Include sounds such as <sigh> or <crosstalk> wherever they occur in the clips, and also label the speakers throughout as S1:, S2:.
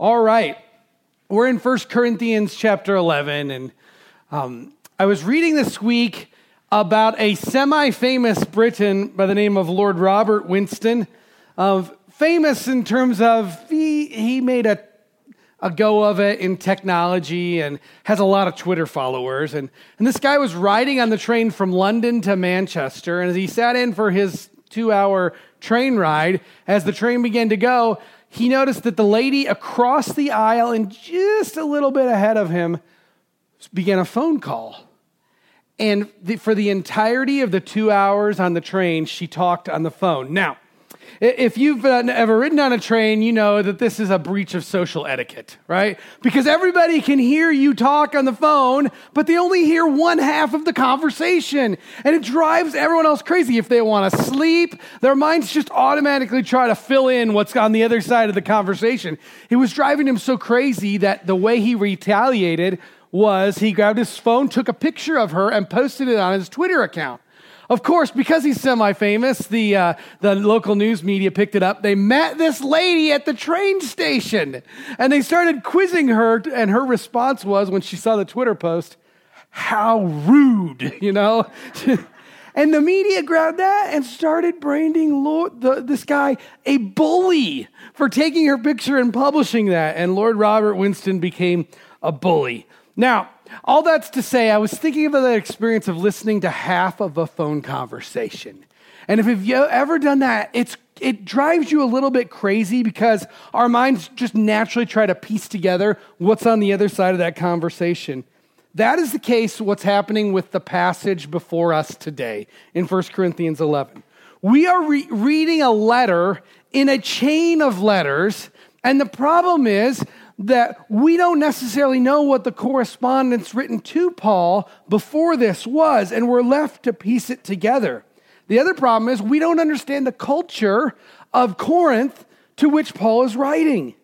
S1: All right. We're in 1 Corinthians chapter 11, and um, I was reading this week about a semi famous Briton by the name of Lord Robert Winston. Uh, famous in terms of he, he made a, a go of it in technology and has a lot of Twitter followers. And, and this guy was riding on the train from London to Manchester, and as he sat in for his two hour train ride, as the train began to go, he noticed that the lady across the aisle and just a little bit ahead of him began a phone call. And the, for the entirety of the two hours on the train, she talked on the phone. Now, if you've uh, ever ridden on a train, you know that this is a breach of social etiquette, right? Because everybody can hear you talk on the phone, but they only hear one half of the conversation. And it drives everyone else crazy. If they want to sleep, their minds just automatically try to fill in what's on the other side of the conversation. It was driving him so crazy that the way he retaliated was he grabbed his phone, took a picture of her, and posted it on his Twitter account. Of course, because he's semi famous, the, uh, the local news media picked it up. They met this lady at the train station and they started quizzing her. And her response was, when she saw the Twitter post, how rude, <laughs> you know? <laughs> and the media grabbed that and started branding Lord, the, this guy a bully for taking her picture and publishing that. And Lord Robert Winston became a bully. Now, all that's to say, I was thinking about that experience of listening to half of a phone conversation. And if you've ever done that, it's, it drives you a little bit crazy because our minds just naturally try to piece together what's on the other side of that conversation. That is the case, what's happening with the passage before us today in 1 Corinthians 11. We are re- reading a letter in a chain of letters, and the problem is that we don't necessarily know what the correspondence written to Paul before this was, and we're left to piece it together. The other problem is we don't understand the culture of Corinth to which Paul is writing.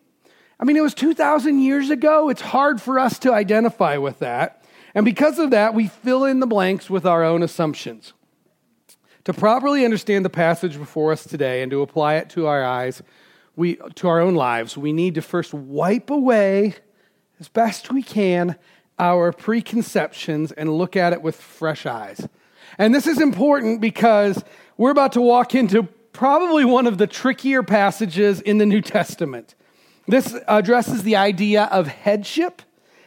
S1: I mean, it was 2,000 years ago. It's hard for us to identify with that. And because of that, we fill in the blanks with our own assumptions. To properly understand the passage before us today and to apply it to our eyes, we, to our own lives, we need to first wipe away as best we can our preconceptions and look at it with fresh eyes. And this is important because we're about to walk into probably one of the trickier passages in the New Testament. This addresses the idea of headship.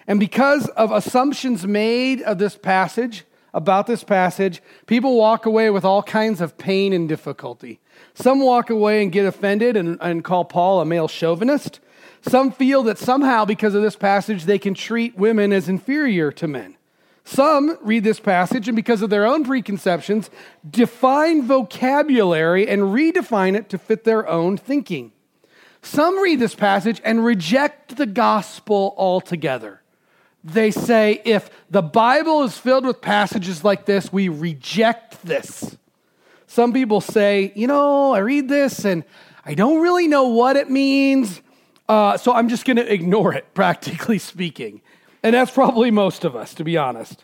S1: And because of assumptions made of this passage, about this passage, people walk away with all kinds of pain and difficulty. Some walk away and get offended and, and call Paul a male chauvinist. Some feel that somehow, because of this passage, they can treat women as inferior to men. Some read this passage and, because of their own preconceptions, define vocabulary and redefine it to fit their own thinking. Some read this passage and reject the gospel altogether. They say, if the Bible is filled with passages like this, we reject this. Some people say, you know, I read this and I don't really know what it means, uh, so I'm just going to ignore it, <laughs> practically speaking. And that's probably most of us, to be honest.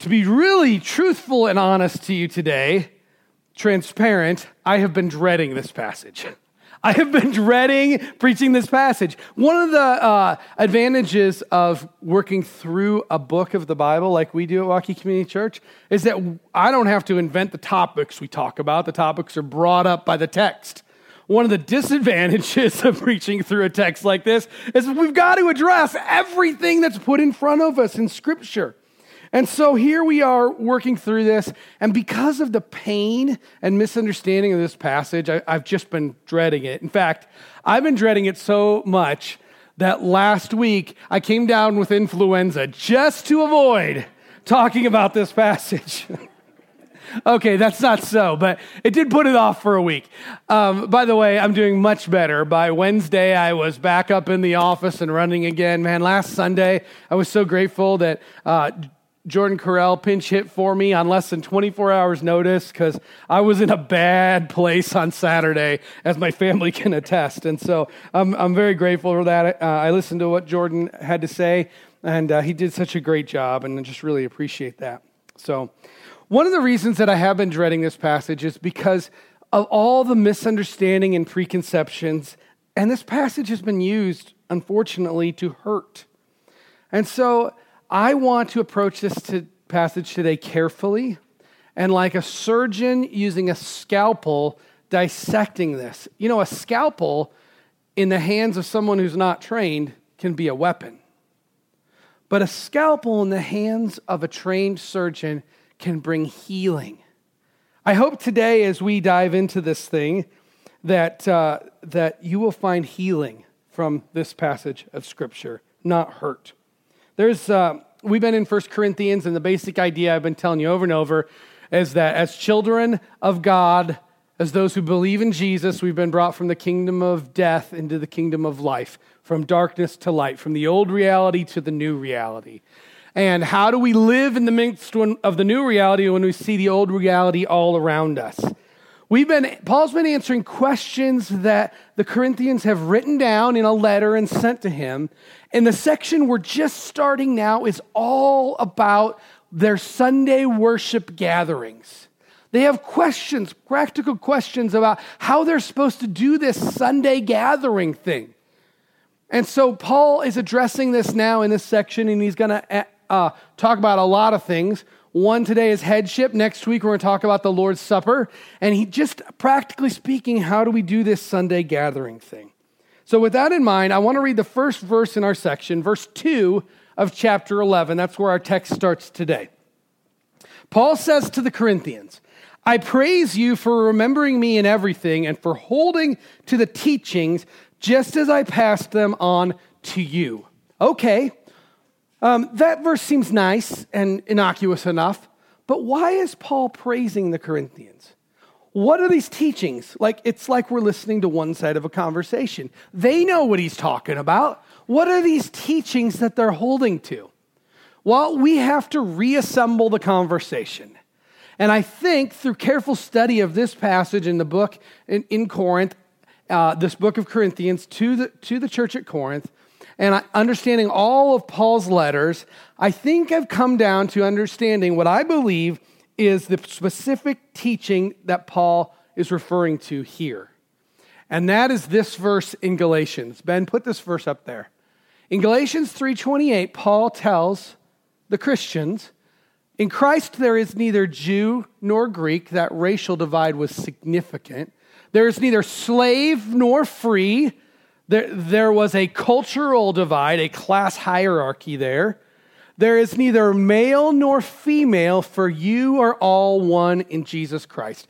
S1: To be really truthful and honest to you today, transparent, I have been dreading this passage. <laughs> I have been dreading preaching this passage. One of the uh, advantages of working through a book of the Bible, like we do at Waukee Community Church, is that I don't have to invent the topics we talk about. The topics are brought up by the text. One of the disadvantages <laughs> of preaching through a text like this is we've got to address everything that's put in front of us in Scripture. And so here we are working through this. And because of the pain and misunderstanding of this passage, I, have just been dreading it. In fact, I've been dreading it so much that last week I came down with influenza just to avoid talking about this passage. <laughs> okay, that's not so, but it did put it off for a week. Um, by the way, I'm doing much better. By Wednesday, I was back up in the office and running again. Man, last Sunday, I was so grateful that uh, Jordan Carell pinch hit for me on less than 24 hours' notice because I was in a bad place on Saturday, as my family <laughs> can attest. And so I'm, I'm very grateful for that. Uh, I listened to what Jordan had to say, and uh, he did such a great job, and I just really appreciate that. So, one of the reasons that I have been dreading this passage is because of all the misunderstanding and preconceptions And this passage has been used, unfortunately, to hurt. And so I want to approach this to passage today carefully and like a surgeon using a scalpel dissecting this. You know, a scalpel in the hands of someone who's not trained can be a weapon. But a scalpel in the hands of a trained surgeon can bring healing. I hope today, as we dive into this thing, that, uh, that you will find healing from this passage of Scripture, not hurt. There's, uh, we've been in 1 Corinthians, and the basic idea I've been telling you over and over is that as children of God, as those who believe in Jesus, we've been brought from the kingdom of death into the kingdom of life, from darkness to light, from the old reality to the new reality. And how do we live in the midst of the new reality when we see the old reality all around us? We've been, Paul's been answering questions that the Corinthians have written down in a letter and sent to him. And the section we're just starting now is all about their Sunday worship gatherings. They have questions, practical questions about how they're supposed to do this Sunday gathering thing. And so Paul is addressing this now in this section, and he's going to uh, talk about a lot of things. One today is headship. Next week, we're going to talk about the Lord's Supper. And he just practically speaking, how do we do this Sunday gathering thing? So, with that in mind, I want to read the first verse in our section, verse 2 of chapter 11. That's where our text starts today. Paul says to the Corinthians, I praise you for remembering me in everything and for holding to the teachings just as I passed them on to you. Okay, um, that verse seems nice and innocuous enough, but why is Paul praising the Corinthians? What are these teachings? Like, it's like we're listening to one side of a conversation. They know what he's talking about. What are these teachings that they're holding to? Well, we have to reassemble the conversation. And I think through careful study of this passage in the book in, in Corinth, uh, this book of Corinthians to the, to the church at Corinth, and understanding all of Paul's letters, I think I've come down to understanding what I believe is the specific teaching that Paul is referring to here. And that is this verse in Galatians. Ben, put this verse up there. In Galatians 3:28, Paul tells the Christians, in Christ there is neither Jew nor Greek, that racial divide was significant. There is neither slave nor free. There, there was a cultural divide, a class hierarchy there. There is neither male nor female, for you are all one in Jesus Christ.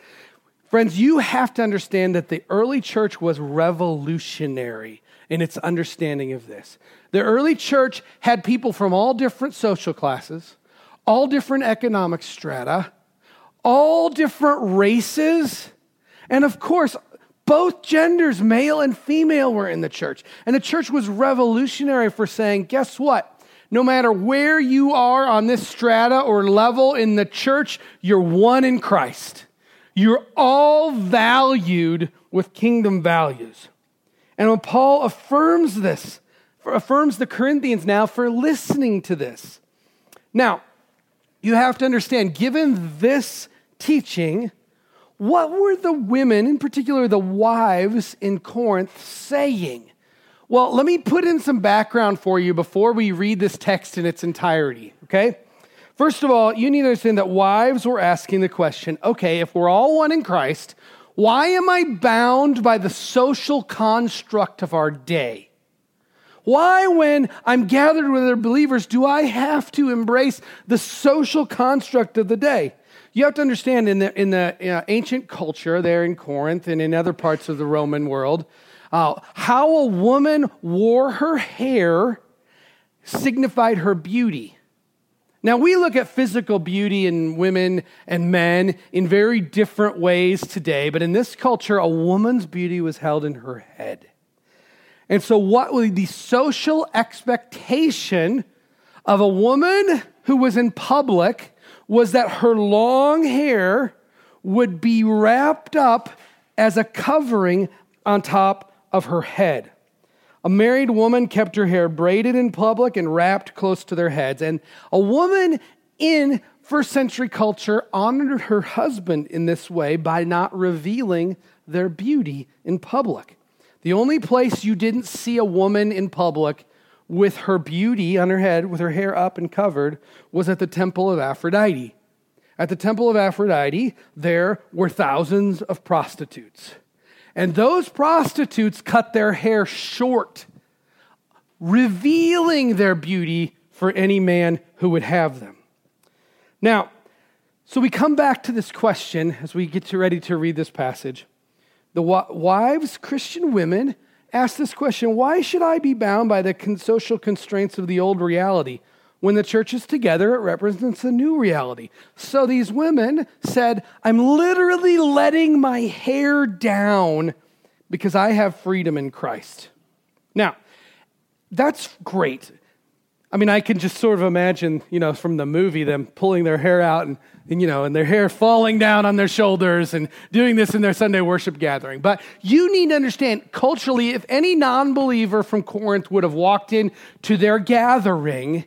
S1: Friends, you have to understand that the early church was revolutionary in its understanding of this. The early church had people from all different social classes, all different economic strata, all different races, and of course, both genders, male and female, were in the church. And the church was revolutionary for saying, guess what? No matter where you are on this strata or level in the church, you're one in Christ. You're all valued with kingdom values. And when Paul affirms this, affirms the Corinthians now for listening to this. Now, you have to understand, given this teaching, what were the women, in particular the wives in Corinth, saying? Well, let me put in some background for you before we read this text in its entirety, okay? First of all, you need to understand that wives were asking the question okay, if we're all one in Christ, why am I bound by the social construct of our day? Why, when I'm gathered with other believers, do I have to embrace the social construct of the day? You have to understand in the, in the uh, ancient culture there in Corinth and in other parts of the Roman world, uh, how a woman wore her hair signified her beauty. Now, we look at physical beauty in women and men in very different ways today, but in this culture, a woman's beauty was held in her head. And so, what was the social expectation of a woman who was in public was that her long hair would be wrapped up as a covering on top of her head. A married woman kept her hair braided in public and wrapped close to their heads. And a woman in first century culture honored her husband in this way by not revealing their beauty in public. The only place you didn't see a woman in public with her beauty on her head, with her hair up and covered, was at the temple of Aphrodite. At the temple of Aphrodite, there were thousands of prostitutes. And those prostitutes cut their hair short, revealing their beauty for any man who would have them. Now, so we come back to this question as we get to ready to read this passage. The wives, Christian women, ask this question Why should I be bound by the social constraints of the old reality? When the church is together, it represents a new reality. So these women said, I'm literally letting my hair down because I have freedom in Christ. Now, that's great. I mean, I can just sort of imagine, you know, from the movie, them pulling their hair out and, and, you know, and their hair falling down on their shoulders and doing this in their Sunday worship gathering. But you need to understand culturally, if any non believer from Corinth would have walked in to their gathering,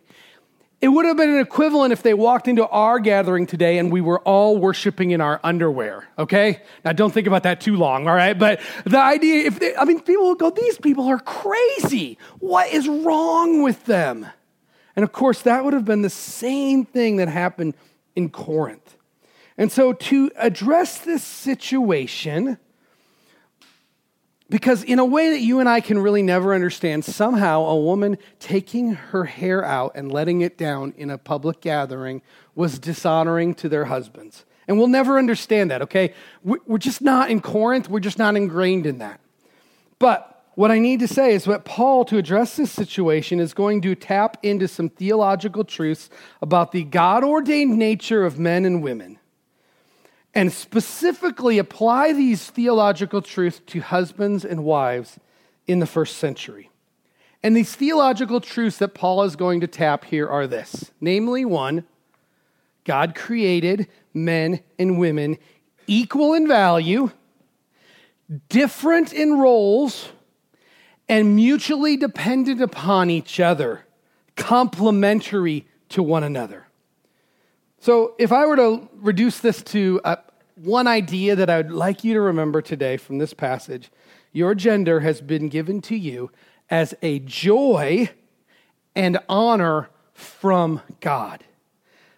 S1: it would have been an equivalent if they walked into our gathering today and we were all worshiping in our underwear, okay? Now, don't think about that too long, all right? But the idea, if they, I mean, people will go, these people are crazy. What is wrong with them? And of course, that would have been the same thing that happened in Corinth. And so, to address this situation, because, in a way that you and I can really never understand, somehow a woman taking her hair out and letting it down in a public gathering was dishonoring to their husbands. And we'll never understand that, okay? We're just not in Corinth, we're just not ingrained in that. But what I need to say is that Paul, to address this situation, is going to tap into some theological truths about the God ordained nature of men and women and specifically apply these theological truths to husbands and wives in the first century. And these theological truths that Paul is going to tap here are this namely, one, God created men and women equal in value, different in roles, and mutually dependent upon each other, complementary to one another. So, if I were to reduce this to a, one idea that I would like you to remember today from this passage, your gender has been given to you as a joy and honor from God.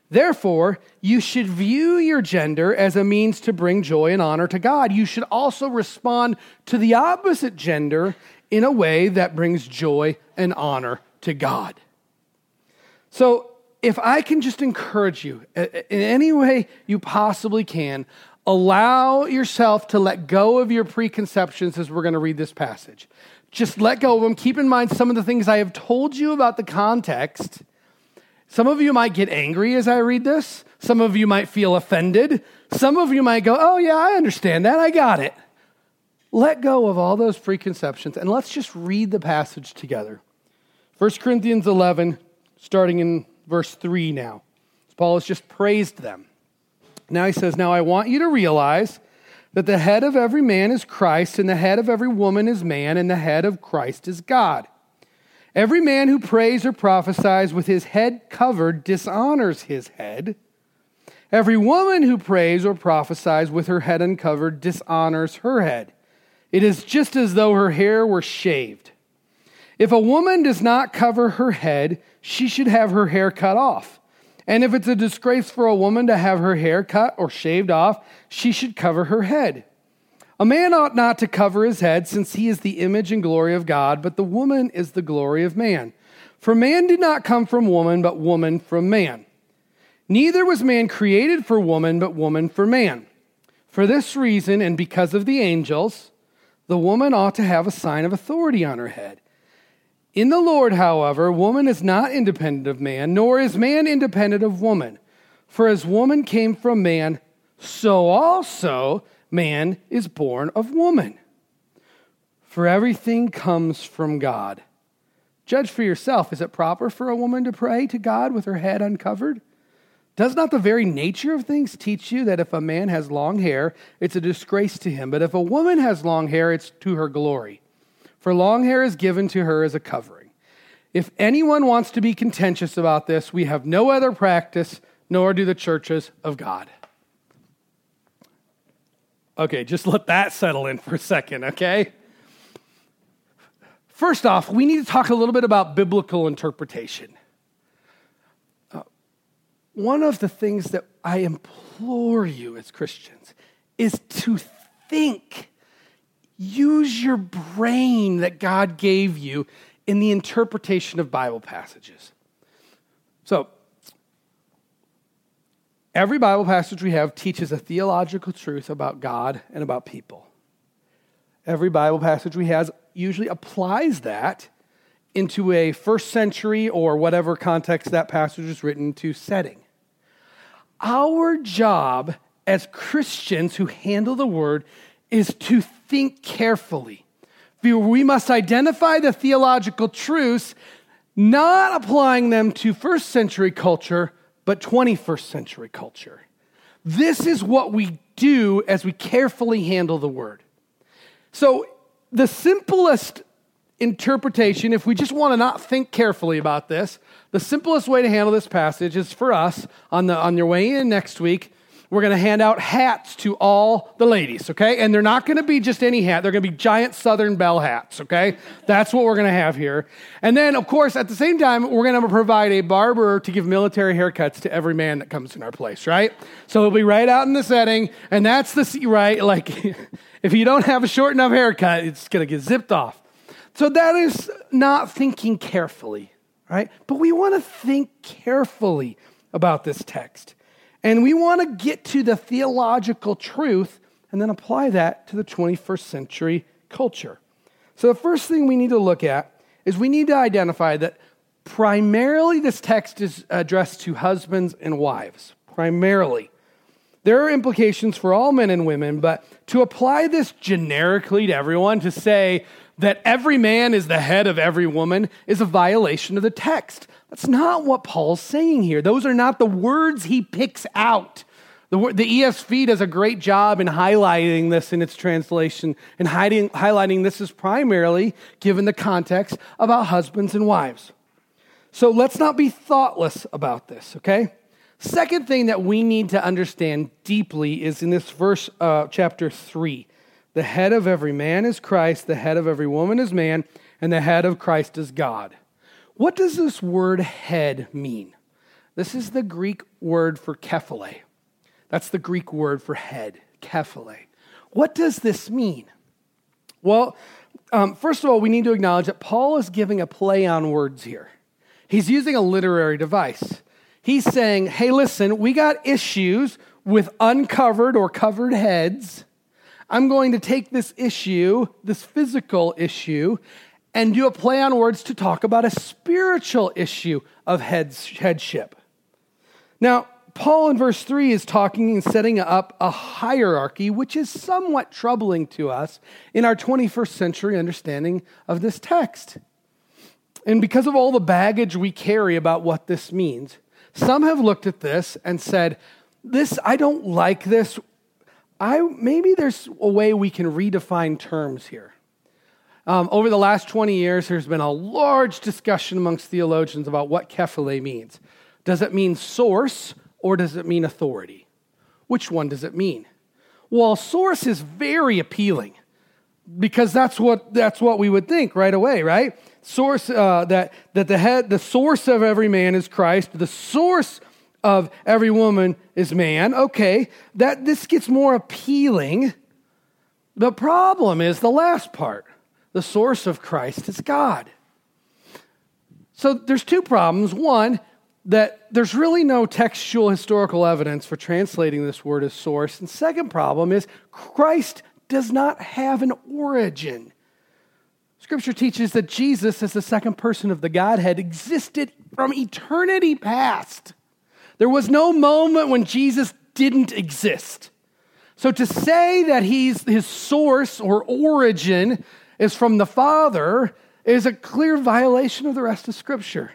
S1: Therefore, you should view your gender as a means to bring joy and honor to God. You should also respond to the opposite gender in a way that brings joy and honor to God. So, if I can just encourage you uh, uh, in any way you possibly can, allow yourself to let go of your preconceptions as we're going to read this passage. Just let go of them. Keep in mind some of the things I have told you about the context. Some of you might get angry as I read this. Some of you might feel offended. Some of you might go, Oh, yeah, I understand that. I got it. Let go of all those preconceptions and let's just read the passage together. 1 Corinthians 11, starting in verse 3 now. Paul has just praised them. Now he says, Now I want you to realize that the head of every man is Christ, and the head of every woman is man, and the head of Christ is God. Every man who prays or prophesies with his head covered dishonors his head. Every woman who prays or prophesies with her head uncovered dishonors her head. It is just as though her hair were shaved. If a woman does not cover her head, she should have her hair cut off. And if it's a disgrace for a woman to have her hair cut or shaved off, she should cover her head. A man ought not to cover his head, since he is the image and glory of God, but the woman is the glory of man. For man did not come from woman, but woman from man. Neither was man created for woman, but woman for man. For this reason, and because of the angels, the woman ought to have a sign of authority on her head. In the Lord, however, woman is not independent of man, nor is man independent of woman. For as woman came from man, so also man is born of woman. For everything comes from God. Judge for yourself. Is it proper for a woman to pray to God with her head uncovered? Does not the very nature of things teach you that if a man has long hair, it's a disgrace to him, but if a woman has long hair, it's to her glory? for long hair is given to her as a covering. If anyone wants to be contentious about this, we have no other practice, nor do the churches of God. Okay, just let that settle in for a second, okay? first off, we need to talk a little bit about biblical interpretation. One of the things that I implore you as Christians is to think, use your brain that God gave you in the interpretation of Bible passages. So, every Bible passage we have teaches a theological truth about God and about people. Every Bible passage we have usually applies that into a first century or whatever context that passage is written to setting. Our job as Christians who handle the word is to think carefully. We must identify the theological truths, not applying them to first century culture, but 21st century culture. This is what we do as we carefully handle the word. So, the simplest interpretation, if we just want to not think carefully about this, the simplest way to handle this passage is for us on, the, on your way in next week we're going to hand out hats to all the ladies, okay? And they're not going to be just any hat. They're going to be giant Southern Belle hats, okay? That's what we're going to have here. And then, of course, at the same time, we're going to provide a barber to give military haircuts to every man that comes in our place, right? So it'll be right out in the setting. And that's the, right? <laughs> Like, if you don't have a short enough haircut, it's going to get zipped off. So that is not thinking carefully, right? But we want to think carefully about this text. And we want to get to the theological truth and then apply that to the 21st century culture. So, the first thing we need to look at is we need to identify that primarily this text is addressed to husbands and wives. Primarily. There are implications for all men and women, but to apply this generically to everyone, to say that every man is the head of every woman, is a violation of the text. That's not what Paul's saying here. Those are not the words he picks out. The, the ESV does a great job in highlighting this in its translation and hiding, highlighting this is primarily, given the context, about husbands and wives. So let's not be thoughtless about this, okay? Second thing that we need to understand deeply is in this verse, uh, chapter 3. The head of every man is Christ, the head of every woman is man, and the head of Christ is God. What does this word head mean? This is the Greek word for kephale. That's the Greek word for head, kephale. What does this mean? Well, um, first of all, we need to acknowledge that Paul is giving a play on words here. He's using a literary device. He's saying, hey, listen, we got issues with uncovered or covered heads. I'm going to take this issue, this physical issue, and do a play on words to talk about a spiritual issue of heads, headship. Now, Paul in verse 3 is talking and setting up a hierarchy, which is somewhat troubling to us in our 21st century understanding of this text. And because of all the baggage we carry about what this means, some have looked at this and said, This, I don't like this. I, maybe there's a way we can redefine terms here. Um, over the last 20 years, there's been a large discussion amongst theologians about what kephale means. Does it mean source or does it mean authority? Which one does it mean? Well, source is very appealing because that's what, that's what we would think right away, right? Source, uh, that, that the head, the source of every man is Christ, the source of every woman is man. Okay, that this gets more appealing. The problem is the last part the source of Christ is God. So there's two problems. One, that there's really no textual historical evidence for translating this word as source. And second problem is Christ does not have an origin. Scripture teaches that Jesus, as the second person of the Godhead, existed from eternity past. There was no moment when Jesus didn't exist. So to say that he's his source or origin is from the Father is a clear violation of the rest of Scripture.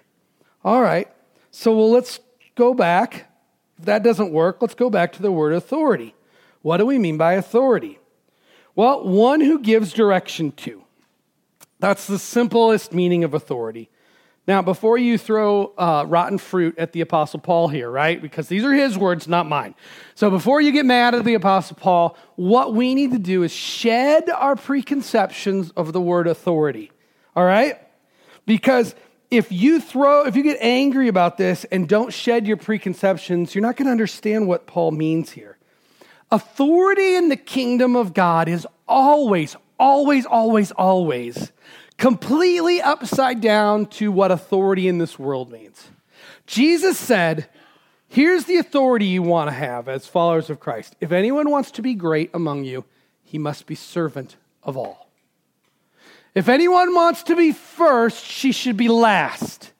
S1: All right, so well, let's go back. If that doesn't work, let's go back to the word authority. What do we mean by authority? Well, one who gives direction to. That's the simplest meaning of authority. Now, before you throw uh, rotten fruit at the Apostle Paul here, right? Because these are his words, not mine. So before you get mad at the Apostle Paul, what we need to do is shed our preconceptions of the word authority. All right? Because if you throw, if you get angry about this and don't shed your preconceptions, you're not going to understand what Paul means here. Authority in the kingdom of God is always, always, always, always completely upside down to what authority in this world means. Jesus said, Here's the authority you want to have as followers of Christ. If anyone wants to be great among you, he must be servant of all. If anyone wants to be first, she should be last.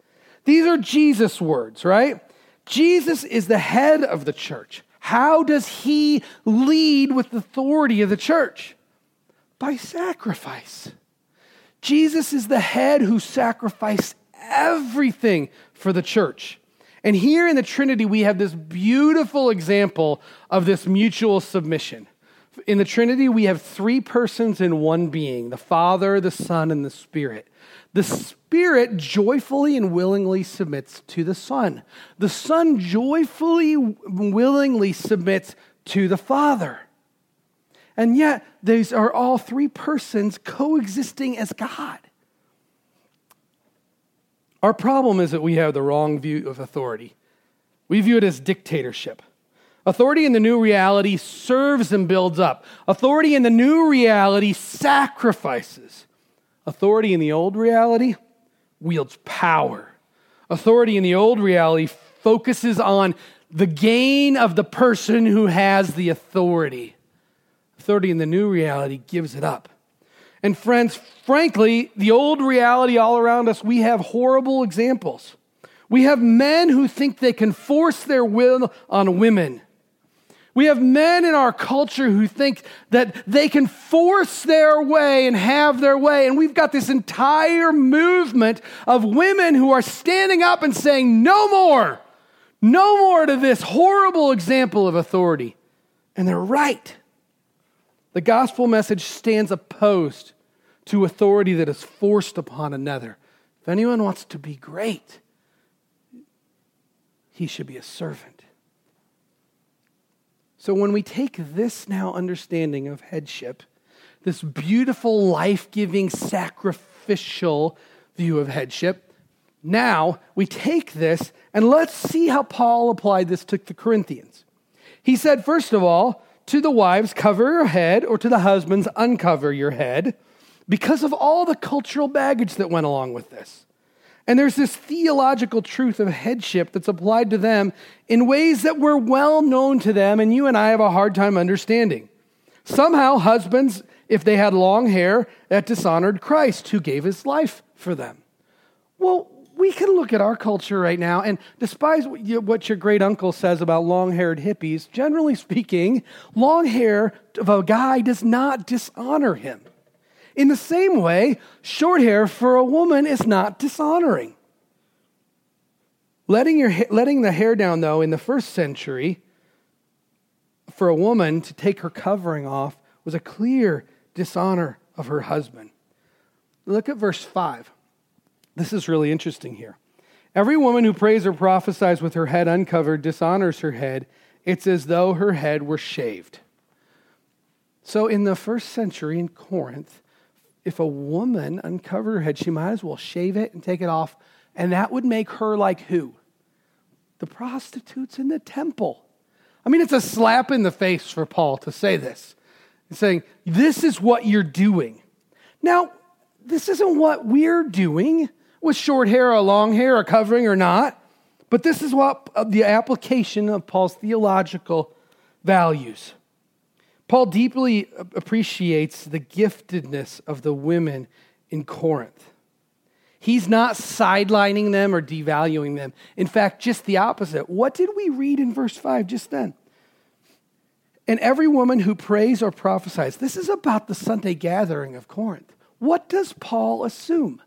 S1: These are Jesus' words, right? Jesus is the head of the church. How does he lead with the authority of the church? By sacrifice. Jesus is the head who sacrificed everything for the church. And here in the Trinity, we have this beautiful example of this mutual submission. In the Trinity, we have three persons in one being the Father, the Son, and the Spirit. The Spirit joyfully and willingly submits to the Son. The Son joyfully, willingly submits to the Father. And yet, these are all three persons coexisting as God. Our problem is that we have the wrong view of authority. We view it as dictatorship. Authority in the new reality serves and builds up. Authority in the new reality sacrifices. Authority in the old reality wields power. Authority in the old reality focuses on the gain of the person who has the authority. Authority in the new reality gives it up. And friends, frankly, the old reality all around us, we have horrible examples. We have men who think they can force their will on women. We have men in our culture who think that they can force their way and have their way. And we've got this entire movement of women who are standing up and saying, no more, no more to this horrible example of authority. And they're right. The gospel message stands opposed to authority that is forced upon another. If anyone wants to be great, he should be a servant. So when we take this now understanding of headship, this beautiful, life giving, sacrificial view of headship, now we take this and let's see how Paul applied this to the Corinthians. He said, first of all, to the wives, cover your head, or to the husbands, uncover your head, because of all the cultural baggage that went along with this. And there's this theological truth of headship that's applied to them in ways that were well known to them, and you and I have a hard time understanding. Somehow, husbands, if they had long hair, that dishonored Christ who gave his life for them. Well, we can look at our culture right now, and despise what your great uncle says about long haired hippies, generally speaking, long hair of a guy does not dishonor him. In the same way, short hair for a woman is not dishonoring. Letting, your, letting the hair down, though, in the first century, for a woman to take her covering off was a clear dishonor of her husband. Look at verse 5. This is really interesting here. Every woman who prays or prophesies with her head uncovered dishonors her head. It's as though her head were shaved. So, in the first century in Corinth, if a woman uncovered her head, she might as well shave it and take it off. And that would make her like who? The prostitutes in the temple. I mean, it's a slap in the face for Paul to say this. He's saying, This is what you're doing. Now, this isn't what we're doing with short hair or long hair or covering or not. But this is what uh, the application of Paul's theological values. Paul deeply appreciates the giftedness of the women in Corinth. He's not sidelining them or devaluing them. In fact, just the opposite. What did we read in verse 5 just then? And every woman who prays or prophesies, this is about the Sunday gathering of Corinth. What does Paul assume?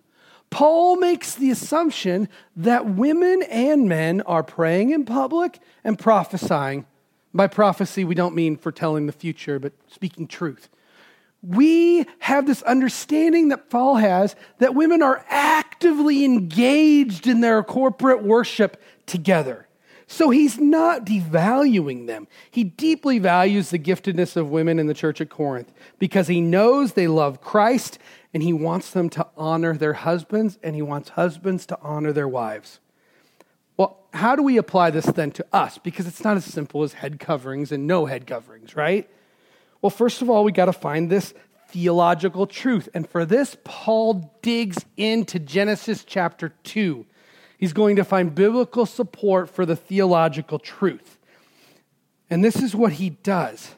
S1: Paul makes the assumption that women and men are praying in public and prophesying. By prophecy, we don't mean foretelling the future, but speaking truth. We have this understanding that Paul has that women are actively engaged in their corporate worship together. So he's not devaluing them. He deeply values the giftedness of women in the church at Corinth because he knows they love Christ and he wants them to honor their husbands, and he wants husbands to honor their wives. Well, how do we apply this then to us? Because it's not as simple as head coverings and no head coverings, right? Well, first of all, we got to find this theological truth. And for this, Paul digs into Genesis chapter 2. He's going to find biblical support for the theological truth. And this is what he does.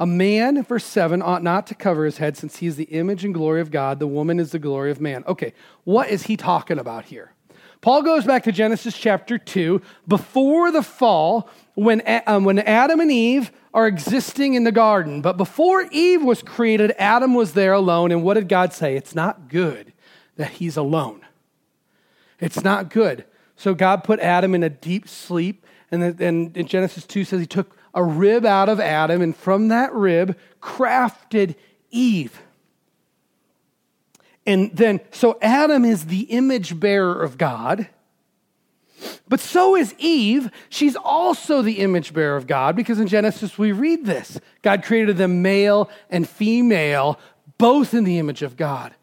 S1: A man, verse 7, ought not to cover his head since he is the image and glory of God. The woman is the glory of man. Okay, what is he talking about here? Paul goes back to Genesis chapter 2. Before the fall, when, um, when Adam and Eve are existing in the garden, but before Eve was created, Adam was there alone. And what did God say? It's not good that he's alone. It's not good. So God put Adam in a deep sleep. And then in Genesis 2 says he took a rib out of Adam, and from that rib crafted Eve. And then, so Adam is the image bearer of God. But so is Eve. She's also the image bearer of God because in Genesis we read this God created them male and female, both in the image of God.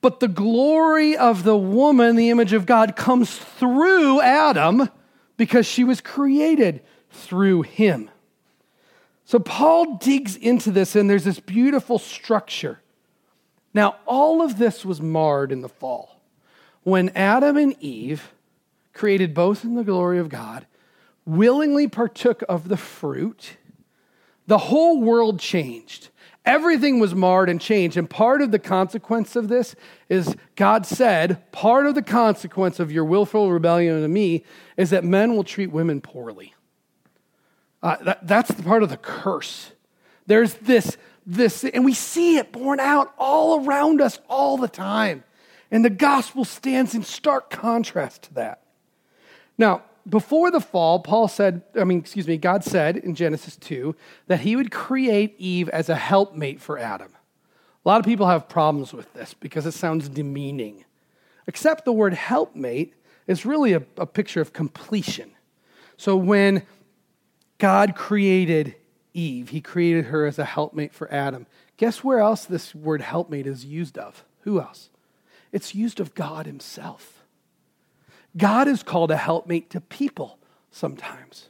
S1: But the glory of the woman, the image of God, comes through Adam because she was created through him. So Paul digs into this, and there's this beautiful structure. Now, all of this was marred in the fall. When Adam and Eve, created both in the glory of God, willingly partook of the fruit, the whole world changed. Everything was marred and changed. And part of the consequence of this is God said, part of the consequence of your willful rebellion to me is that men will treat women poorly. Uh, that, that's the part of the curse. There's this, this, and we see it borne out all around us all the time. And the gospel stands in stark contrast to that. Now, before the fall, Paul said, I mean, excuse me, God said in Genesis 2 that he would create Eve as a helpmate for Adam. A lot of people have problems with this because it sounds demeaning. Except the word helpmate is really a, a picture of completion. So when God created Eve, he created her as a helpmate for Adam. Guess where else this word helpmate is used of? Who else? It's used of God himself. God is called a helpmate to people sometimes.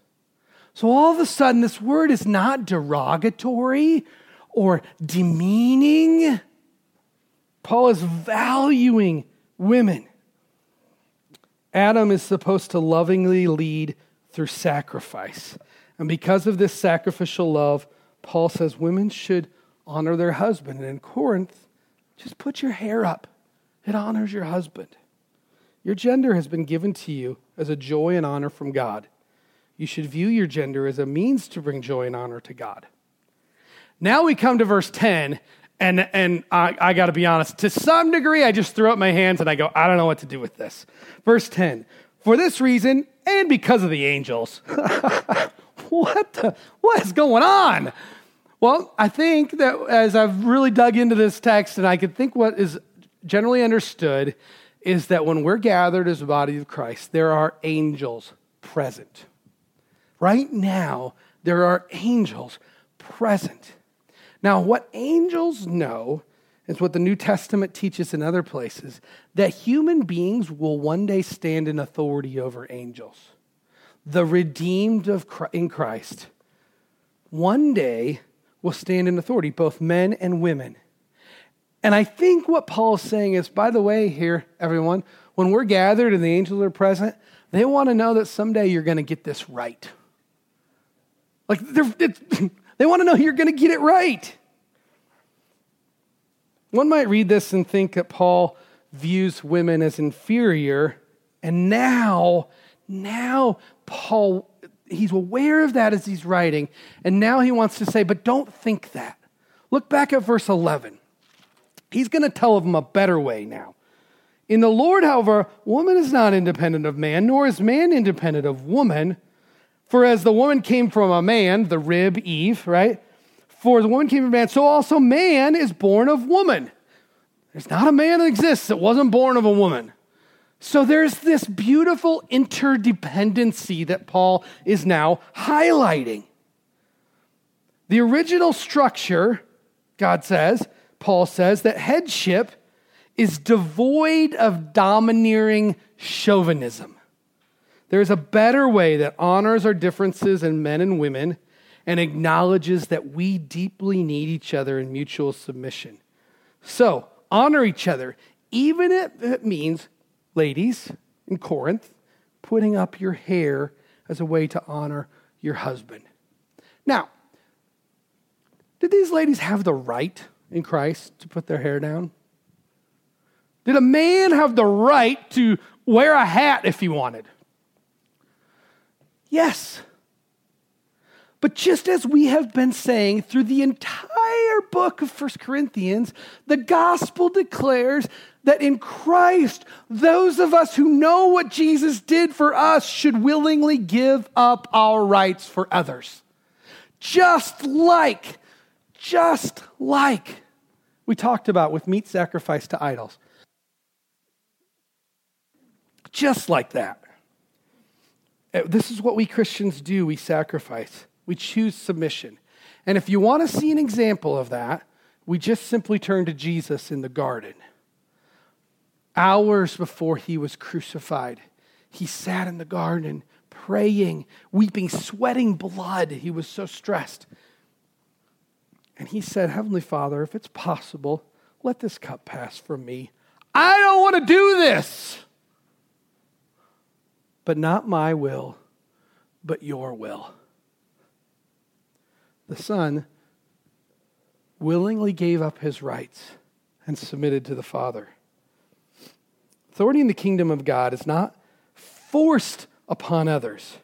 S1: So all of a sudden, this word is not derogatory or demeaning. Paul is valuing women. Adam is supposed to lovingly lead through sacrifice. And because of this sacrificial love, Paul says women should honor their husband. And in Corinth, just put your hair up, it honors your husband. Your gender has been given to you as a joy and honor from God. You should view your gender as a means to bring joy and honor to God. Now we come to verse 10, and, and I, I got to be honest, to some degree, I just throw up my hands and I go, I don't know what to do with this. Verse 10 For this reason, and because of the angels. <laughs> what, the, what is going on? Well, I think that as I've really dug into this text, and I could think what is generally understood is that when we're gathered as a body of Christ, there are angels present. Right now, there are angels present. Now, what angels know is what the New Testament teaches in other places that human beings will one day stand in authority over angels. The redeemed of in Christ one day will stand in authority, both men and women. And I think what Paul is saying is, by the way, here, everyone, when we're gathered and the angels are present, they want to know that someday you're going to get this right. Like, <laughs> they want to know you're going to get it right. One might read this and think that Paul views women as inferior. And now, now, Paul, he's aware of that as he's writing. And now he wants to say, but don't think that. Look back at verse 11. He's going to tell of them a better way now. In the Lord, however, woman is not independent of man, nor is man independent of woman. For as the woman came from a man, the rib, Eve, right? For the woman came from man, so also man is born of woman. There's not a man that exists that wasn't born of a woman. So there's this beautiful interdependency that Paul is now highlighting. The original structure, God says, Paul says that headship is devoid of domineering chauvinism. There's a better way that honors our differences in men and women and acknowledges that we deeply need each other in mutual submission. So, honor each other, even if it means, ladies in Corinth, putting up your hair as a way to honor your husband. Now, did these ladies have the right in Christ to put their hair down? Did a man have the right to wear a hat if he wanted? Yes. But just as we have been saying through the entire book of First Corinthians, the gospel declares that in Christ, those of us who know what Jesus did for us should willingly give up our rights for others. Just like, just like we talked about with meat sacrifice to idols. Just like that. Uh, this is what we Christians do we sacrifice, we choose submission. And if you want to see an example of that, we just simply turn to Jesus in the garden. Hours before he was crucified, he sat in the garden praying, weeping, sweating blood. He was so stressed. And he said, Heavenly Father, if it's possible, let this cup pass from me. I don't want to do this but not my will, but your will. The Son willingly gave up his rights and submitted to the Father. Authority in the kingdom of God is not forced upon others.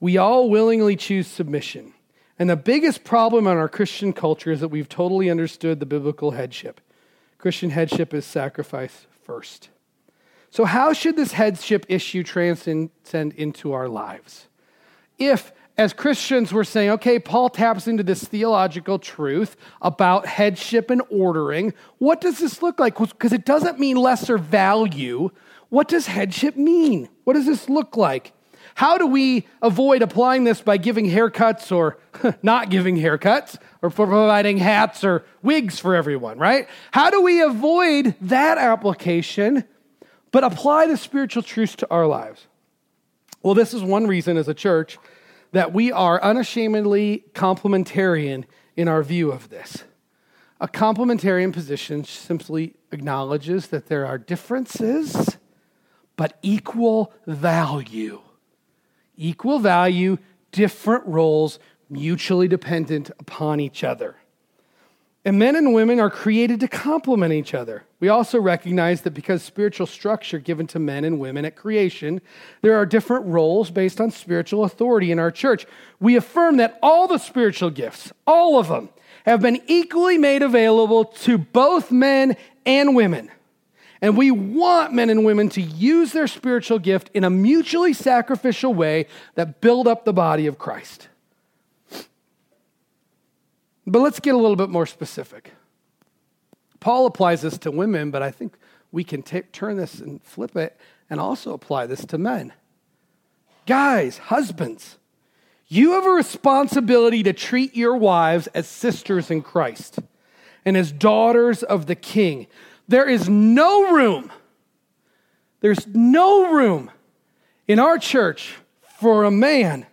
S1: We all willingly choose submission. And the biggest problem in our Christian culture is that we've totally understood the biblical headship. Christian headship is sacrifice first. So, how should this headship issue transcend into our lives? If, as Christians, we're saying, okay, Paul taps into this theological truth about headship and ordering, what does this look like? Because it doesn't mean lesser value. What does headship mean? What does this look like? How do we avoid applying this by giving haircuts or <laughs> not giving haircuts or providing hats or wigs for everyone, right? How do we avoid that application but apply the spiritual truths to our lives. Well, this is one reason as a church that we are unashamedly complementarian in our view of this. A complementarian position simply acknowledges that there are differences, but equal value. Equal value, different roles, mutually dependent upon each other. And men and women are created to complement each other. We also recognize that because spiritual structure given to men and women at creation, there are different roles based on spiritual authority in our church. We affirm that all the spiritual gifts, all of them, have been equally made available to both men and women. And we want men and women to use their spiritual gift in a mutually sacrificial way that build up the body of Christ. But let's get a little bit more specific. Paul applies this to women, but I think we can t- turn this and flip it and also apply this to men. Guys, husbands, you have a responsibility to treat your wives as sisters in Christ and as daughters of the King. There is no room, there's no room in our church for a man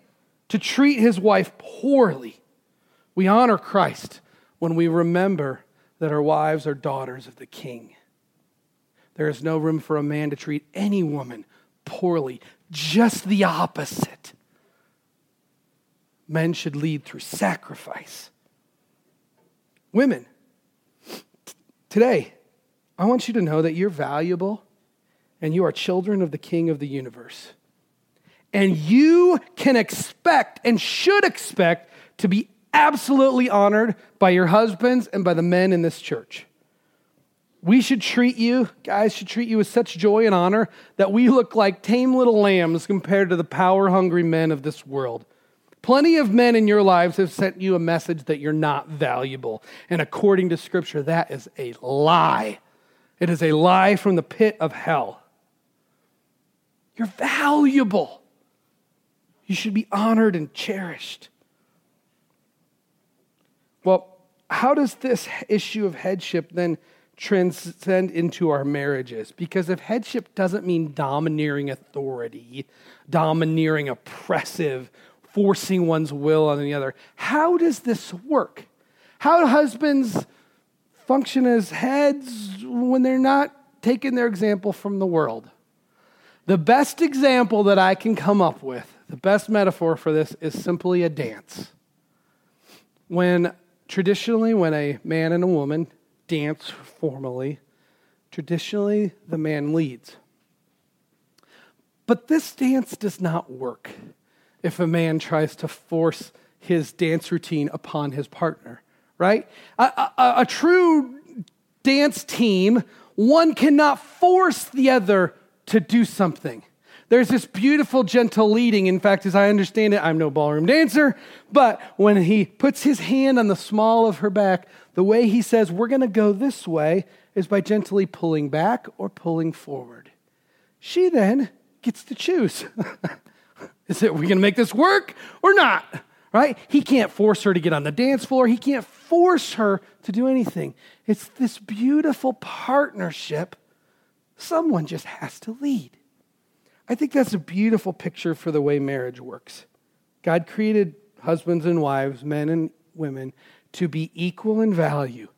S1: to treat his wife poorly we honor Christ when we remember that our wives are daughters of the King. There is no room for a man to treat any woman poorly, just the opposite. Men should lead through sacrifice. Women, t- today, I want you to know that you're valuable and you are children of the King of the universe. And you can expect and should expect to be absolutely honored by your husbands and by the men in this church. We should treat you, guys should treat you with such joy and honor that we look like tame little lambs compared to the power hungry men of this world. Plenty of men in your lives have sent you a message that you're not valuable. And according to Scripture, that is a lie. It is a lie from the pit of hell. You're valuable. You should be honored and cherished. Well, how does this issue of headship then transcend into our marriages. Because if headship doesn't mean domineering authority, domineering oppressive, forcing one's will on the other, how does this work? How do husbands function as heads when they're not taking their example from the world? The best example that I can come up with, the best metaphor for this, is simply a dance. When traditionally, when a man and a woman dance formally, traditionally the man leads. But this dance does not work if a man tries to force his dance routine upon his partner, right? A, a, a true dance team, one cannot force the other to do something. There's this beautiful, gentle leading. In fact, as I understand it, I'm no ballroom dancer, but when he puts his hand on the small of her back, the way he says, We're going to go this way, is by gently pulling back or pulling forward. She then gets to choose. <laughs> is it, we going to make this work or not? Right? He can't force her to get on the dance floor. He can't force her to do anything. It's this beautiful partnership. Someone just has to lead. I think that's a beautiful picture for the way marriage works. God created husbands and wives, men and women, to be equal in value,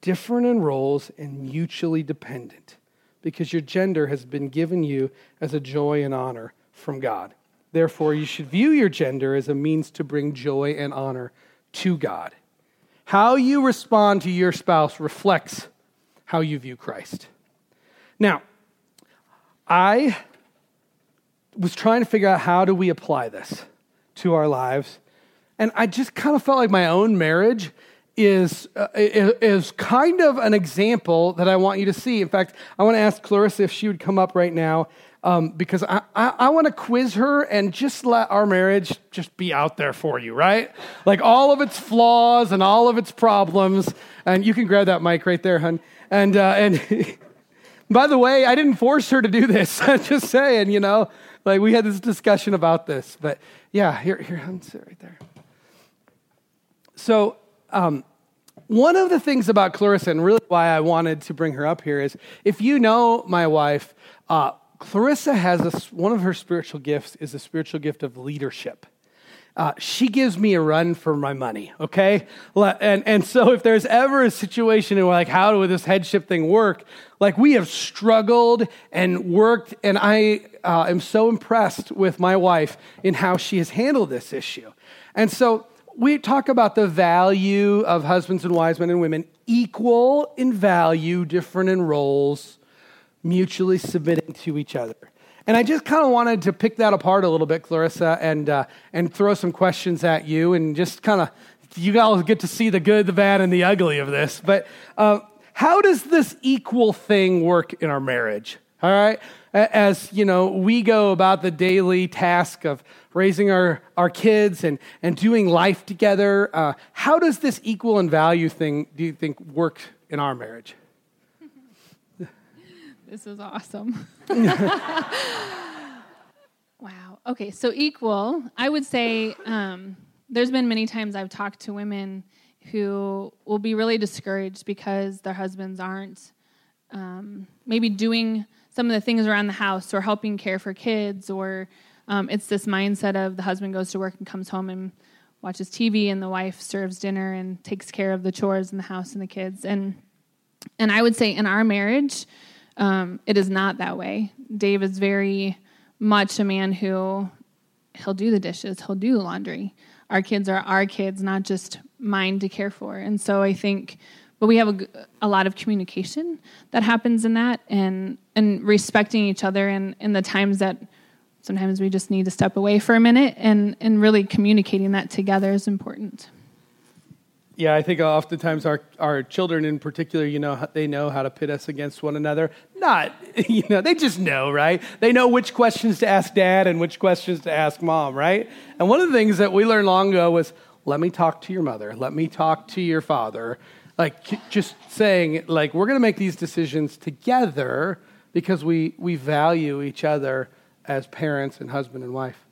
S1: different in roles, and mutually dependent, because your gender has been given you as a joy and honor from God. Therefore, you should view your gender as a means to bring joy and honor to God. How you respond to your spouse reflects how you view Christ. Now, I was trying to figure out how do we apply this to our lives. And I just kind of felt like my own marriage is, uh, is kind of an example that I want you to see. In fact, I want to ask Clarissa if she would come up right now um, because I, I, I want to quiz her and just let our marriage just be out there for you, right? Like all of its flaws and all of its problems. And you can grab that mic right there, hun. And, uh, and <laughs> by the way, I didn't force her to do this. <laughs> I'm just saying, you know, like we had this discussion about this, but yeah, here, here, I'm sit right there. So, um, one of the things about Clarissa, and really why I wanted to bring her up here, is if you know my wife, uh, Clarissa has a, one of her spiritual gifts is a spiritual gift of leadership. Uh, she gives me a run for my money, okay? And, and so if there's ever a situation in like, how would this headship thing work? Like, we have struggled and worked, and I uh, am so impressed with my wife in how she has handled this issue. And so we talk about the value of husbands and wives, men and women, equal in value, different in roles, mutually submitting to each other. And I just kind of wanted to pick that apart a little bit, Clarissa, and, uh, and throw some questions at you and just kind of, you guys get to see the good, the bad, and the ugly of this. But uh, how does this equal thing work in our marriage? All right? As, you know, we go about the daily task of raising our, our kids and, and doing life together, uh, how does this equal and value thing, do you think, work in our marriage?
S2: This is awesome. <laughs> wow. Okay, so equal, I would say um, there's been many times I've talked to women who will be really discouraged because their husbands aren't um, maybe doing some of the things around the house or helping care for kids, or um, it's this mindset of the husband goes to work and comes home and watches TV, and the wife serves dinner and takes care of the chores in the house and the kids. And and I would say in our marriage, um, it is not that way. Dave is very much a man who he'll do the dishes, he'll do the laundry. Our kids are our kids, not just mine to care for. And so I think, but we have a, a lot of communication that happens in that, and and respecting each other, and in the times that sometimes we just need to step away for a minute, and and really communicating that together is important.
S1: Yeah, I think oftentimes our, our children in particular, you know, they know how to pit us against one another. Not, <laughs> you know, they just know, right? They know which questions to ask dad and which questions to ask mom, right? And one of the things that we learned long ago was let me talk to your mother, let me talk to your father. Like just saying, like, we're going to make these decisions together because we, we value each other as parents and husband and wife.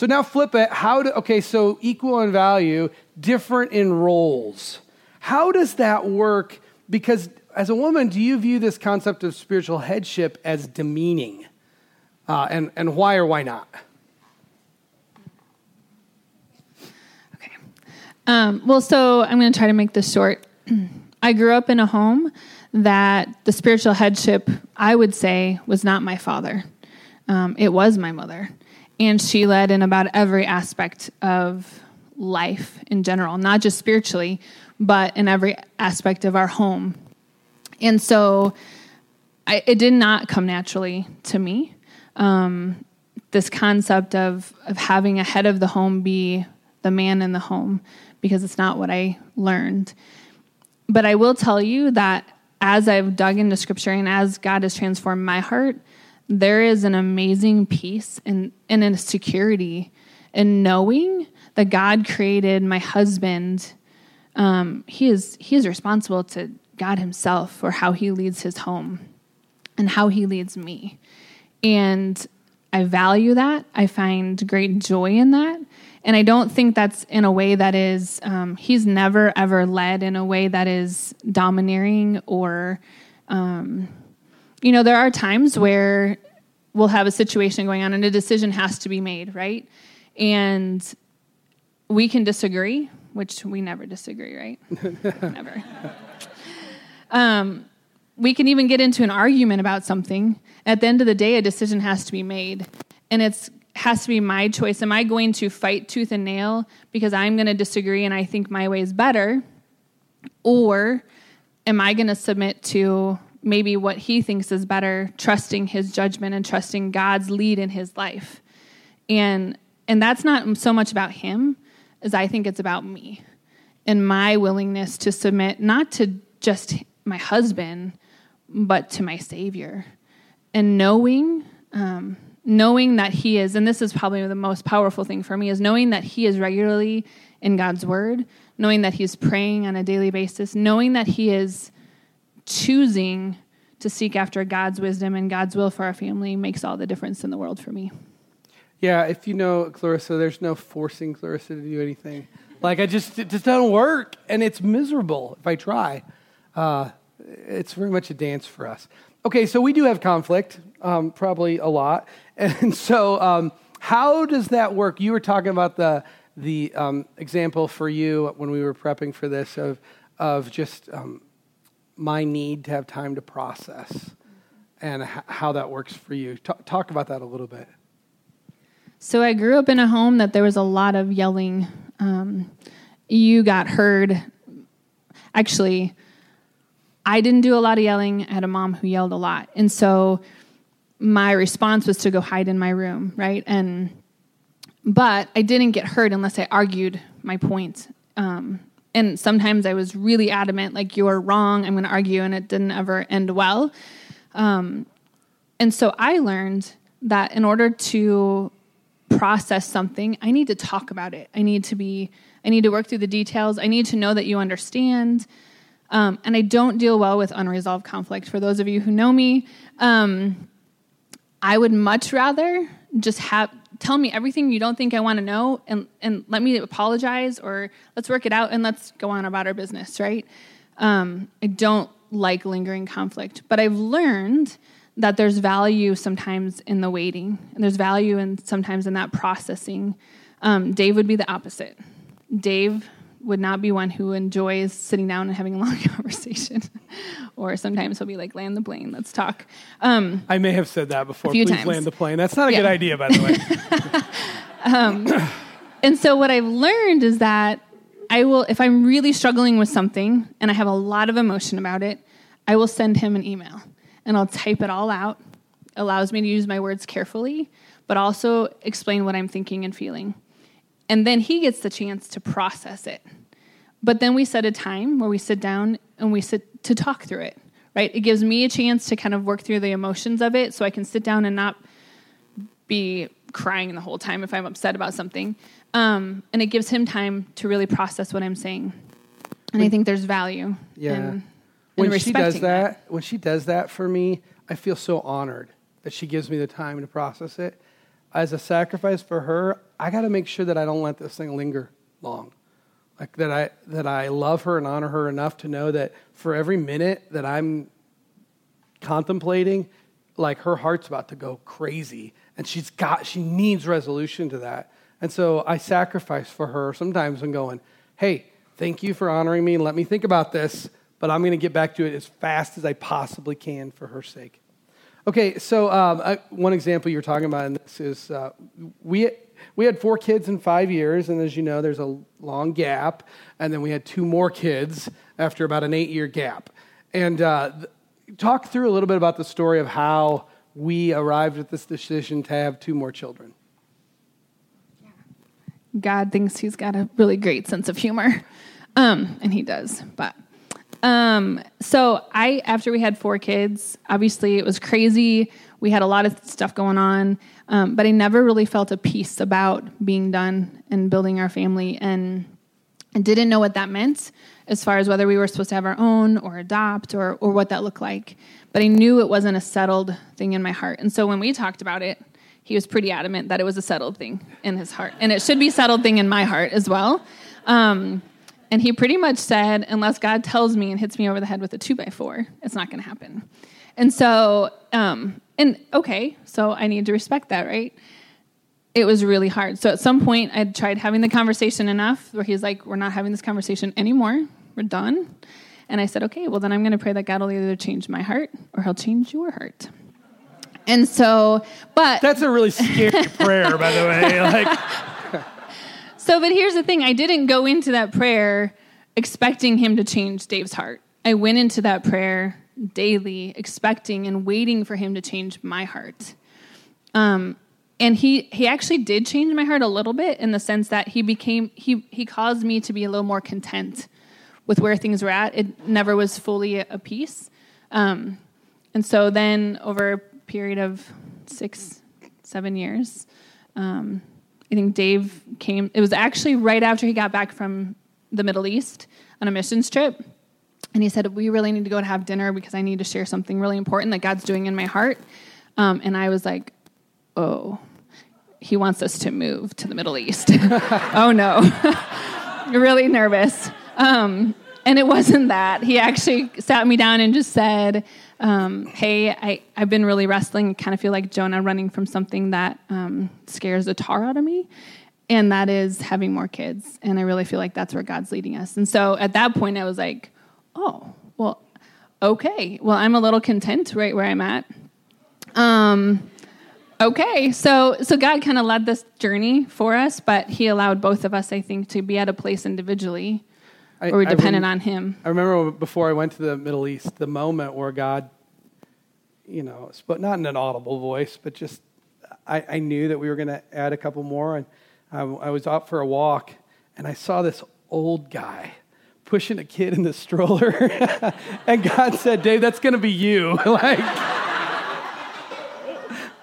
S1: So now flip it. How do, okay, so equal in value, different in roles. How does that work? Because as a woman, do you view this concept of spiritual headship as demeaning? Uh, and, and why or why not?
S2: Okay. Um, well, so I'm going to try to make this short. <clears throat> I grew up in a home that the spiritual headship, I would say, was not my father. Um, it was my mother. And she led in about every aspect of life in general, not just spiritually, but in every aspect of our home. And so I, it did not come naturally to me. Um, this concept of, of having a head of the home be the man in the home, because it's not what I learned. But I will tell you that as I've dug into scripture and as God has transformed my heart, there is an amazing peace and, and a security in knowing that God created my husband. Um, he is he is responsible to God Himself for how He leads His home and how He leads me, and I value that. I find great joy in that. And I don't think that's in a way that is, um, he's never ever led in a way that is domineering or, um, you know, there are times where we'll have a situation going on and a decision has to be made, right? And we can disagree, which we never disagree, right? <laughs> never. Um, we can even get into an argument about something. At the end of the day, a decision has to be made. And it's has to be my choice. Am I going to fight tooth and nail because I'm going to disagree and I think my way is better? Or am I going to submit to maybe what he thinks is better, trusting his judgment and trusting God's lead in his life? And and that's not so much about him as I think it's about me and my willingness to submit not to just my husband, but to my Savior. And knowing um, knowing that he is and this is probably the most powerful thing for me is knowing that he is regularly in god's word knowing that he's praying on a daily basis knowing that he is choosing to seek after god's wisdom and god's will for our family makes all the difference in the world for me.
S1: Yeah if you know clarissa there's no forcing clarissa to do anything. <laughs> Like i just it just doesn't work and it's miserable if i try. Uh, it's very much a dance for us. Okay so we do have conflict um, probably a lot. <laughs> And so, um, how does that work? You were talking about the the um, example for you when we were prepping for this of of just um, my need to have time to process and how that works for you. Talk about that a little bit.
S2: So I grew up in a home that there was a lot of yelling. Um, you got heard. Actually, I didn't do a lot of yelling. I had a mom who yelled a lot, and so my response was to go hide in my room, right? And but I didn't get hurt unless I argued my point. Um, and sometimes I was really adamant, like you're wrong. I'm going to argue, and it didn't ever end well. Um, and so I learned that in order to process something, I need to talk about it. I need to be. I need to work through the details. I need to know that you understand. Um, and I don't deal well with unresolved conflict. For those of you who know me, um, I would much rather just have tell me everything you don't think I want to know and and let me apologize or let's work it out and let's go on about our business, right? Um, I don't like lingering conflict, but I've learned that there's value sometimes in the waiting, and there's value in sometimes in that processing. Um, Dave would be the opposite. Dave would not be one who enjoys sitting down and having a long <laughs> conversation. or sometimes he'll be like, land the plane, let's talk. Um,
S1: I may have said that before.
S2: Please
S1: times. land the plane. That's not a yeah. good idea, by the way. <laughs> <laughs>
S2: um, and so what I've learned is that I will, if I'm really struggling with something and I have a lot of emotion about it, I will send him an email and I'll type it all out. Allows me to use my words carefully, but also explain what I'm thinking and feeling. And then he gets the chance to process it. But then we set a time where we sit down and we sit to talk through it, right? It gives me a chance to kind of work through the emotions of it so I can sit down and not be crying the whole time if I'm upset about something. Um, and it gives him time to really process what I'm saying. And I think there's value yeah. in,
S1: when she does that, that, when she does that for me, I feel so honored that she gives me the time to process it. As a sacrifice for her, I got to make sure that I don't let this thing linger long. Like that I that I love her and honor her enough to know that for every minute that I'm contemplating, like her heart's about to go crazy and she's got she needs resolution to that. And so I sacrifice for her sometimes and going, "Hey, thank you for honoring me and let me think about this, but I'm going to get back to it as fast as I possibly can for her sake." Okay, so um, I, one example you're talking about in this is uh, we we had four kids in five years, and as you know, there's a long gap, and then we had two more kids after about an eight year gap. And uh, talk through a little bit about the story of how we arrived at this decision to have two more children.
S2: God thinks he's got a really great sense of humor, <laughs> um, and he does. But um, so I, after we had four kids, obviously it was crazy. We had a lot of stuff going on, um, but I never really felt a peace about being done and building our family, and I didn't know what that meant as far as whether we were supposed to have our own or adopt or or what that looked like. But I knew it wasn't a settled thing in my heart, and so when we talked about it, he was pretty adamant that it was a settled thing in his heart, and it should be settled thing in my heart as well. Um, and he pretty much said, unless God tells me and hits me over the head with a two by four, it's not going to happen. And so, um, and okay, so I need to respect that, right? It was really hard. So at some point, I tried having the conversation enough where he's like, We're not having this conversation anymore. We're done. And I said, Okay, well, then I'm going to pray that God will either change my heart or he'll change your heart. And so, but
S1: that's a really scary <laughs> prayer, by the way. Like,
S2: so, but here's the thing I didn't go into that prayer expecting him to change Dave's heart. I went into that prayer daily expecting and waiting for him to change my heart. Um, and he he actually did change my heart a little bit in the sense that he became he he caused me to be a little more content with where things were at. It never was fully a peace. Um, and so then over a period of six, seven years, um, I think Dave came, it was actually right after he got back from the Middle East on a missions trip. And he said, We really need to go and have dinner because I need to share something really important that God's doing in my heart. Um, and I was like, Oh, he wants us to move to the Middle East. <laughs> oh no. <laughs> really nervous. Um, and it wasn't that. He actually sat me down and just said, um, hey, I, I've been really wrestling. I kind of feel like Jonah running from something that um, scares the tar out of me. And that is having more kids. And I really feel like that's where God's leading us. And so at that point, I was like, oh, well, okay. Well, I'm a little content right where I'm at. Um, okay. So, so God kind of led this journey for us, but He allowed both of us, I think, to be at a place individually I, or dependent rem- on Him.
S1: I remember before I went to the Middle East, the moment where God, you know, but not in an audible voice, but just I, I knew that we were going to add a couple more, and I, I was out for a walk, and I saw this old guy pushing a kid in the stroller, <laughs> and God said, "Dave, that's going to be you." <laughs> like,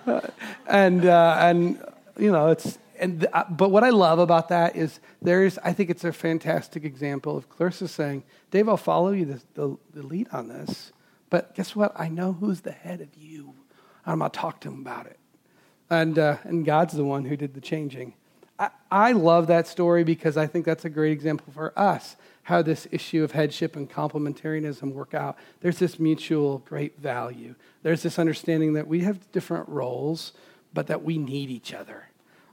S1: <laughs> and uh, and you know, it's and the, uh, but what I love about that is there's I think it's a fantastic example of Clarissa saying, Dave, I'll follow you the, the, the lead on this, but guess what? I know who's the head of you. I'm going to talk to him about it. And, uh, and God's the one who did the changing. I, I love that story because I think that's a great example for us how this issue of headship and complementarianism work out. There's this mutual great value. There's this understanding that we have different roles, but that we need each other.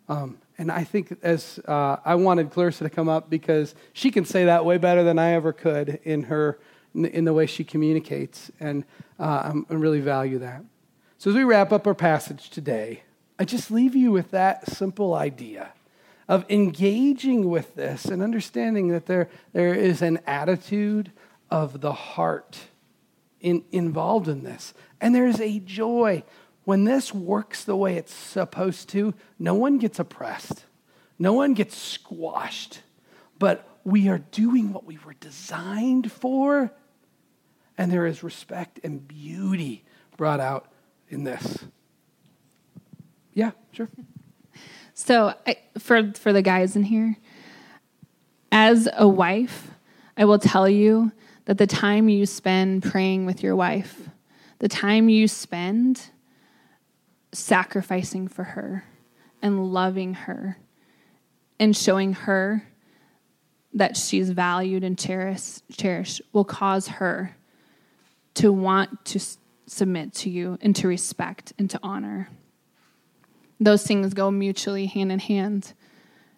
S1: Um, and I think as uh, I wanted Clarissa to come up because she can say that way better than I ever could in her in the way she communicates, and uh, I really value that. So as we wrap up our passage today, I just leave you with that simple idea of engaging with this and understanding that there, there is an attitude of the heart in, involved in this, and there is a joy when this works the way it's supposed to, no one gets oppressed, no one gets squashed, but we are doing what we were designed for, and there is respect and beauty brought out in this. Yeah, sure.
S2: So, I, for for the guys in here, as a wife, I will tell you that the time you spend praying with your wife, the time you spend sacrificing for her and loving her and showing her that she's valued and cherished, cherished will cause her to want to submit to you and to respect and to honor. Those things go mutually hand in hand.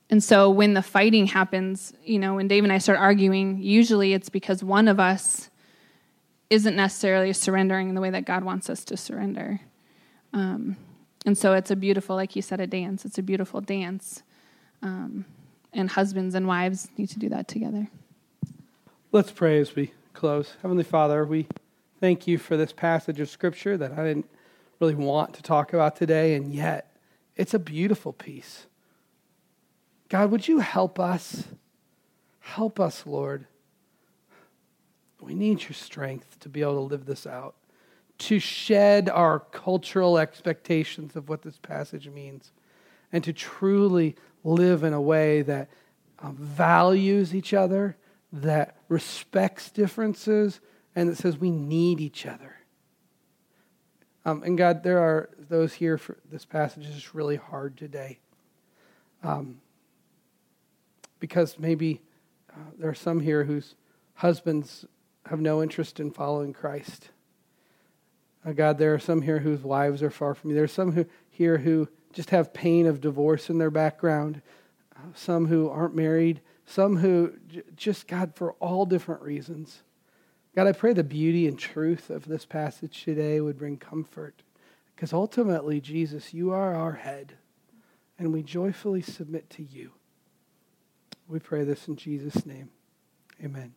S2: And so when the fighting happens, you know, when Dave and I start arguing, usually it's because one of us isn't necessarily surrendering in the way that God wants us to surrender. Um, and so it's a beautiful, like you said, a dance. It's a beautiful dance. Um, and husbands and wives need to do that together.
S1: Let's pray as we close. Heavenly Father, we thank you for this passage of Scripture that I didn't really want to talk about today, and yet it's a beautiful piece. God, would you help us? Help us, Lord. We need your strength to be able to live this out, to shed our cultural expectations of what this passage means, and to truly live in a way that um, values each other, that respects differences, and that says we need each other. Um, and God, there are those here for this passage is really hard today. Um, because maybe uh, there are some here whose husbands have no interest in following Christ. Uh, God, there are some here whose wives are far from you. There are some who, here who just have pain of divorce in their background, uh, some who aren't married, some who j- just, God, for all different reasons. God, I pray the beauty and truth of this passage today would bring comfort. Because ultimately, Jesus, you are our head, and we joyfully submit to you. We pray this in Jesus' name. Amen.